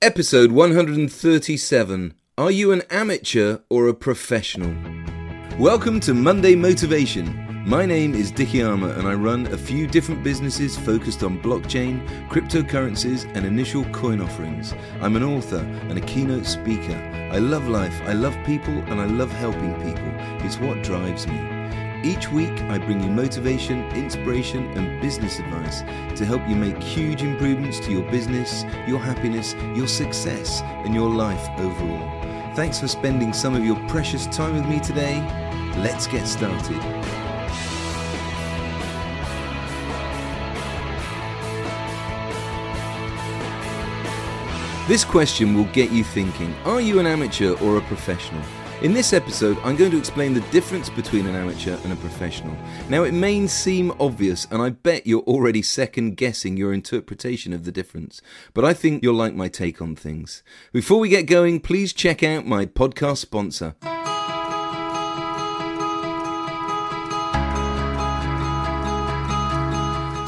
Episode 137 Are you an amateur or a professional? Welcome to Monday Motivation. My name is Dicky Armour and I run a few different businesses focused on blockchain, cryptocurrencies, and initial coin offerings. I'm an author and a keynote speaker. I love life, I love people, and I love helping people. It's what drives me. Each week, I bring you motivation, inspiration, and business advice to help you make huge improvements to your business, your happiness, your success, and your life overall. Thanks for spending some of your precious time with me today. Let's get started. This question will get you thinking Are you an amateur or a professional? In this episode, I'm going to explain the difference between an amateur and a professional. Now, it may seem obvious, and I bet you're already second guessing your interpretation of the difference, but I think you'll like my take on things. Before we get going, please check out my podcast sponsor.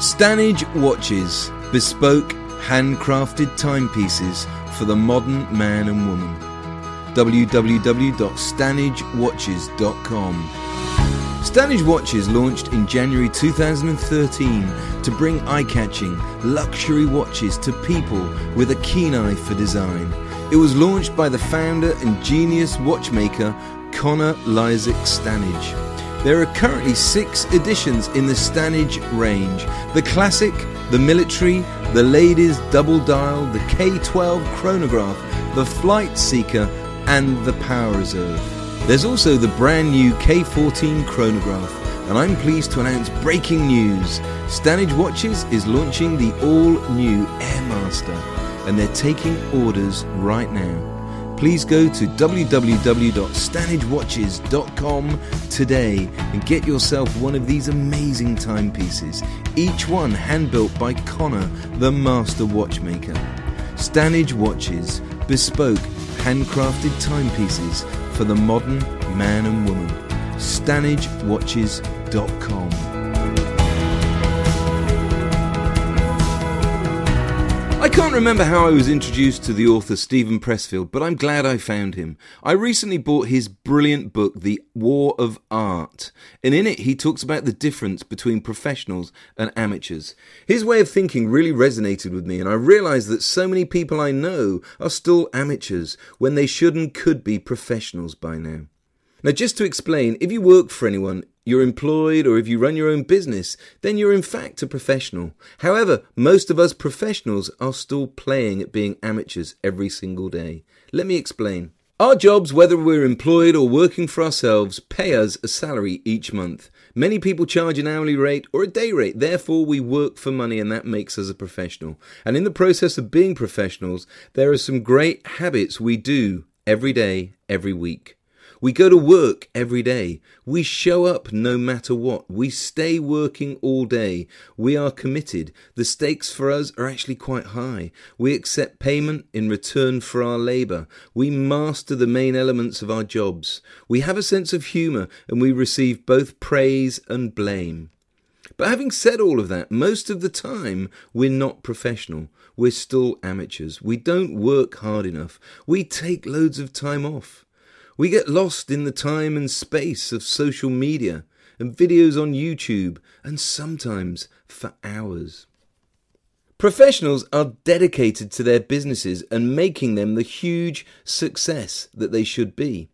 Stanage Watches, bespoke, handcrafted timepieces for the modern man and woman. www.stanagewatches.com. Stanage Watches launched in January 2013 to bring eye catching, luxury watches to people with a keen eye for design. It was launched by the founder and genius watchmaker Connor Lysak Stanage. There are currently six editions in the Stanage range the Classic, the Military, the Ladies Double Dial, the K12 Chronograph, the Flight Seeker, and the Power Reserve. There's also the brand new K14 Chronograph, and I'm pleased to announce breaking news. Stanage Watches is launching the all new Airmaster, and they're taking orders right now please go to www.stanagewatches.com today and get yourself one of these amazing timepieces, each one hand built by Connor, the master watchmaker. Stanage Watches, bespoke, handcrafted timepieces for the modern man and woman. StanageWatches.com. can't remember how I was introduced to the author Steven Pressfield, but I'm glad I found him. I recently bought his brilliant book, The War of Art, and in it he talks about the difference between professionals and amateurs. His way of thinking really resonated with me, and I realized that so many people I know are still amateurs when they should and could be professionals by now. Now, just to explain, if you work for anyone, you're employed, or if you run your own business, then you're in fact a professional. However, most of us professionals are still playing at being amateurs every single day. Let me explain. Our jobs, whether we're employed or working for ourselves, pay us a salary each month. Many people charge an hourly rate or a day rate, therefore, we work for money, and that makes us a professional. And in the process of being professionals, there are some great habits we do every day, every week. We go to work every day. We show up no matter what. We stay working all day. We are committed. The stakes for us are actually quite high. We accept payment in return for our labour. We master the main elements of our jobs. We have a sense of humour and we receive both praise and blame. But having said all of that, most of the time we're not professional. We're still amateurs. We don't work hard enough. We take loads of time off. We get lost in the time and space of social media and videos on YouTube, and sometimes for hours. Professionals are dedicated to their businesses and making them the huge success that they should be.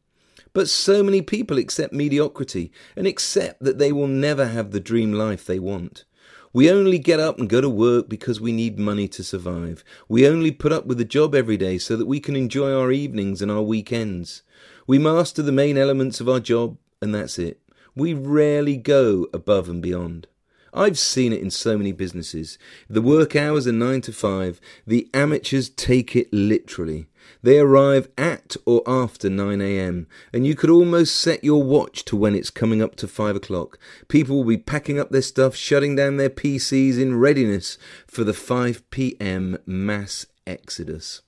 But so many people accept mediocrity and accept that they will never have the dream life they want. We only get up and go to work because we need money to survive. We only put up with a job every day so that we can enjoy our evenings and our weekends. We master the main elements of our job, and that's it. We rarely go above and beyond. I've seen it in so many businesses. The work hours are 9 to 5. The amateurs take it literally. They arrive at or after 9 a.m., and you could almost set your watch to when it's coming up to 5 o'clock. People will be packing up their stuff, shutting down their PCs in readiness for the 5 p.m. mass exodus.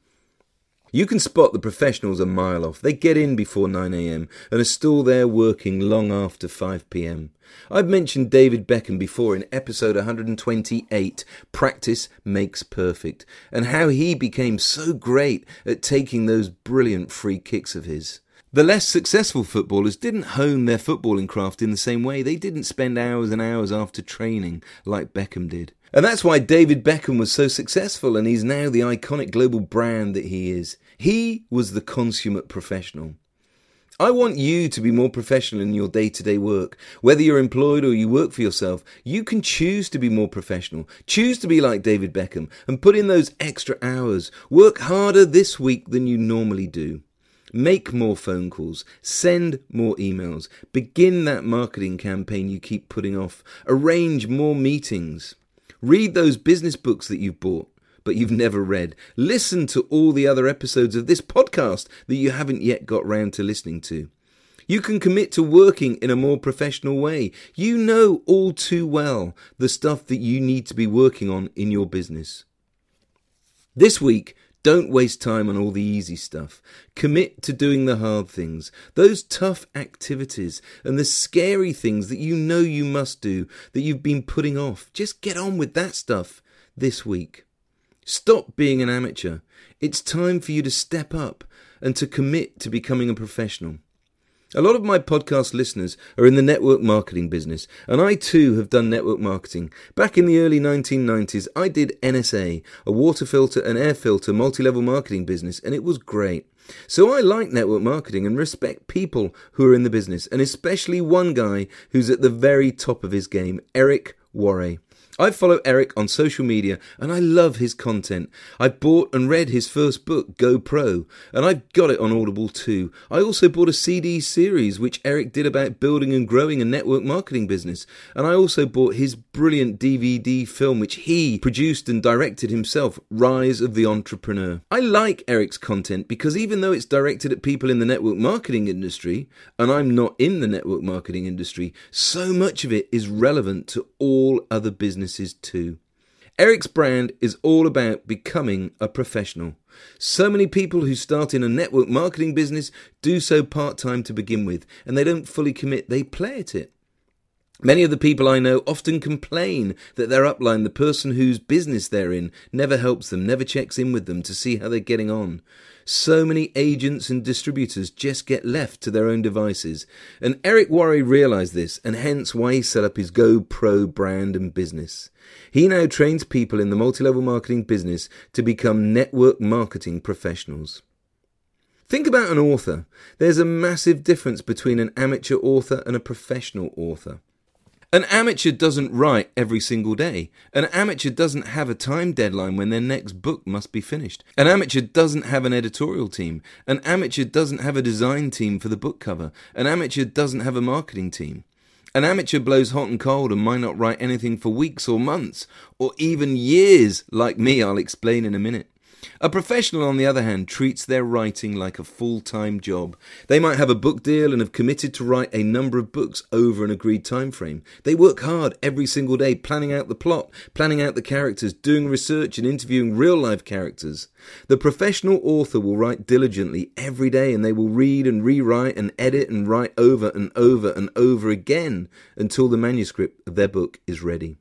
You can spot the professionals a mile off. They get in before 9am and are still there working long after 5pm. I've mentioned David Beckham before in episode 128, Practice Makes Perfect, and how he became so great at taking those brilliant free kicks of his. The less successful footballers didn't hone their footballing craft in the same way. They didn't spend hours and hours after training like Beckham did. And that's why David Beckham was so successful and he's now the iconic global brand that he is. He was the consummate professional. I want you to be more professional in your day to day work. Whether you're employed or you work for yourself, you can choose to be more professional. Choose to be like David Beckham and put in those extra hours. Work harder this week than you normally do. Make more phone calls, send more emails, begin that marketing campaign you keep putting off, arrange more meetings, read those business books that you've bought but you've never read, listen to all the other episodes of this podcast that you haven't yet got round to listening to. You can commit to working in a more professional way. You know all too well the stuff that you need to be working on in your business. This week, don't waste time on all the easy stuff. Commit to doing the hard things, those tough activities, and the scary things that you know you must do that you've been putting off. Just get on with that stuff this week. Stop being an amateur. It's time for you to step up and to commit to becoming a professional. A lot of my podcast listeners are in the network marketing business, and I too have done network marketing. Back in the early 1990s, I did NSA, a water filter and air filter multi level marketing business, and it was great. So I like network marketing and respect people who are in the business, and especially one guy who's at the very top of his game, Eric Worre. I follow Eric on social media and I love his content. I bought and read his first book, Go Pro, and I've got it on Audible too. I also bought a CD series which Eric did about building and growing a network marketing business, and I also bought his brilliant DVD film which he produced and directed himself, Rise of the Entrepreneur. I like Eric's content because even though it's directed at people in the network marketing industry, and I'm not in the network marketing industry, so much of it is relevant to all other businesses businesses too. Eric's brand is all about becoming a professional. So many people who start in a network marketing business do so part time to begin with, and they don't fully commit, they play at it. Many of the people I know often complain that their upline, the person whose business they're in, never helps them, never checks in with them to see how they're getting on. So many agents and distributors just get left to their own devices. And Eric Worre realized this, and hence why he set up his GoPro brand and business. He now trains people in the multi level marketing business to become network marketing professionals. Think about an author. There's a massive difference between an amateur author and a professional author. An amateur doesn't write every single day. An amateur doesn't have a time deadline when their next book must be finished. An amateur doesn't have an editorial team. An amateur doesn't have a design team for the book cover. An amateur doesn't have a marketing team. An amateur blows hot and cold and might not write anything for weeks or months, or even years, like me, I'll explain in a minute. A professional, on the other hand, treats their writing like a full time job. They might have a book deal and have committed to write a number of books over an agreed time frame. They work hard every single day, planning out the plot, planning out the characters, doing research and interviewing real life characters. The professional author will write diligently every day and they will read and rewrite and edit and write over and over and over again until the manuscript of their book is ready.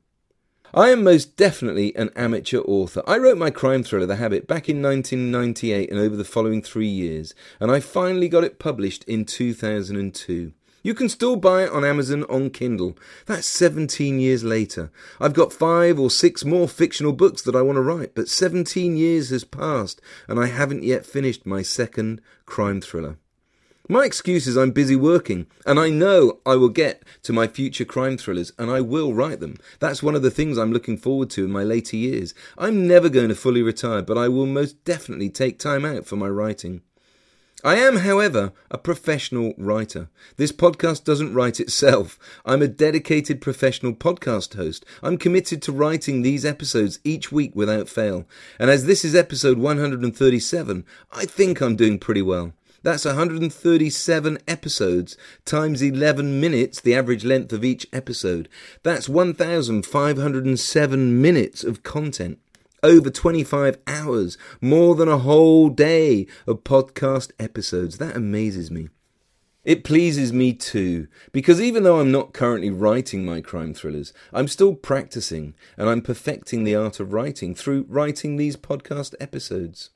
I am most definitely an amateur author. I wrote my crime thriller, The Habit, back in 1998 and over the following three years, and I finally got it published in 2002. You can still buy it on Amazon on Kindle. That's 17 years later. I've got five or six more fictional books that I want to write, but 17 years has passed and I haven't yet finished my second crime thriller. My excuse is I'm busy working, and I know I will get to my future crime thrillers and I will write them. That's one of the things I'm looking forward to in my later years. I'm never going to fully retire, but I will most definitely take time out for my writing. I am, however, a professional writer. This podcast doesn't write itself. I'm a dedicated professional podcast host. I'm committed to writing these episodes each week without fail. And as this is episode 137, I think I'm doing pretty well. That's 137 episodes times 11 minutes, the average length of each episode. That's 1,507 minutes of content. Over 25 hours, more than a whole day of podcast episodes. That amazes me. It pleases me too, because even though I'm not currently writing my crime thrillers, I'm still practicing and I'm perfecting the art of writing through writing these podcast episodes.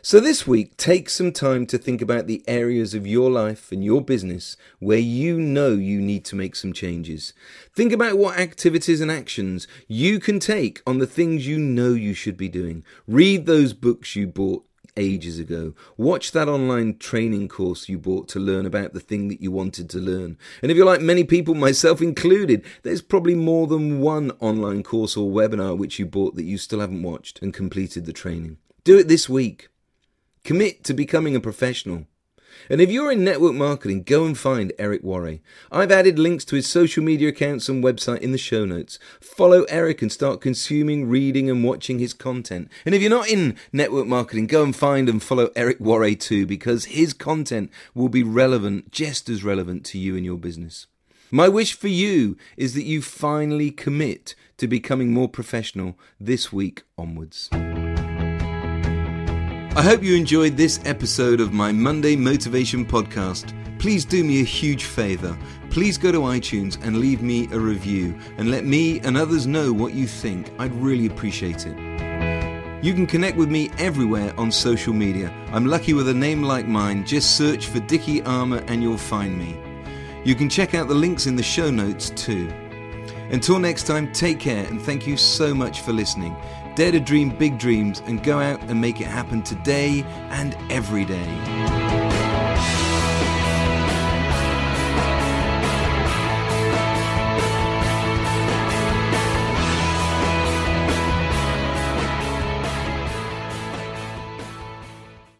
So, this week, take some time to think about the areas of your life and your business where you know you need to make some changes. Think about what activities and actions you can take on the things you know you should be doing. Read those books you bought ages ago. Watch that online training course you bought to learn about the thing that you wanted to learn. And if you're like many people, myself included, there's probably more than one online course or webinar which you bought that you still haven't watched and completed the training. Do it this week. Commit to becoming a professional. And if you're in network marketing, go and find Eric Worre. I've added links to his social media accounts and website in the show notes. Follow Eric and start consuming, reading, and watching his content. And if you're not in network marketing, go and find and follow Eric Worre too, because his content will be relevant, just as relevant to you and your business. My wish for you is that you finally commit to becoming more professional this week onwards. I hope you enjoyed this episode of my Monday Motivation Podcast. Please do me a huge favour. Please go to iTunes and leave me a review and let me and others know what you think. I'd really appreciate it. You can connect with me everywhere on social media. I'm lucky with a name like mine. Just search for Dicky Armour and you'll find me. You can check out the links in the show notes too. Until next time, take care and thank you so much for listening. Dare to dream big dreams and go out and make it happen today and every day.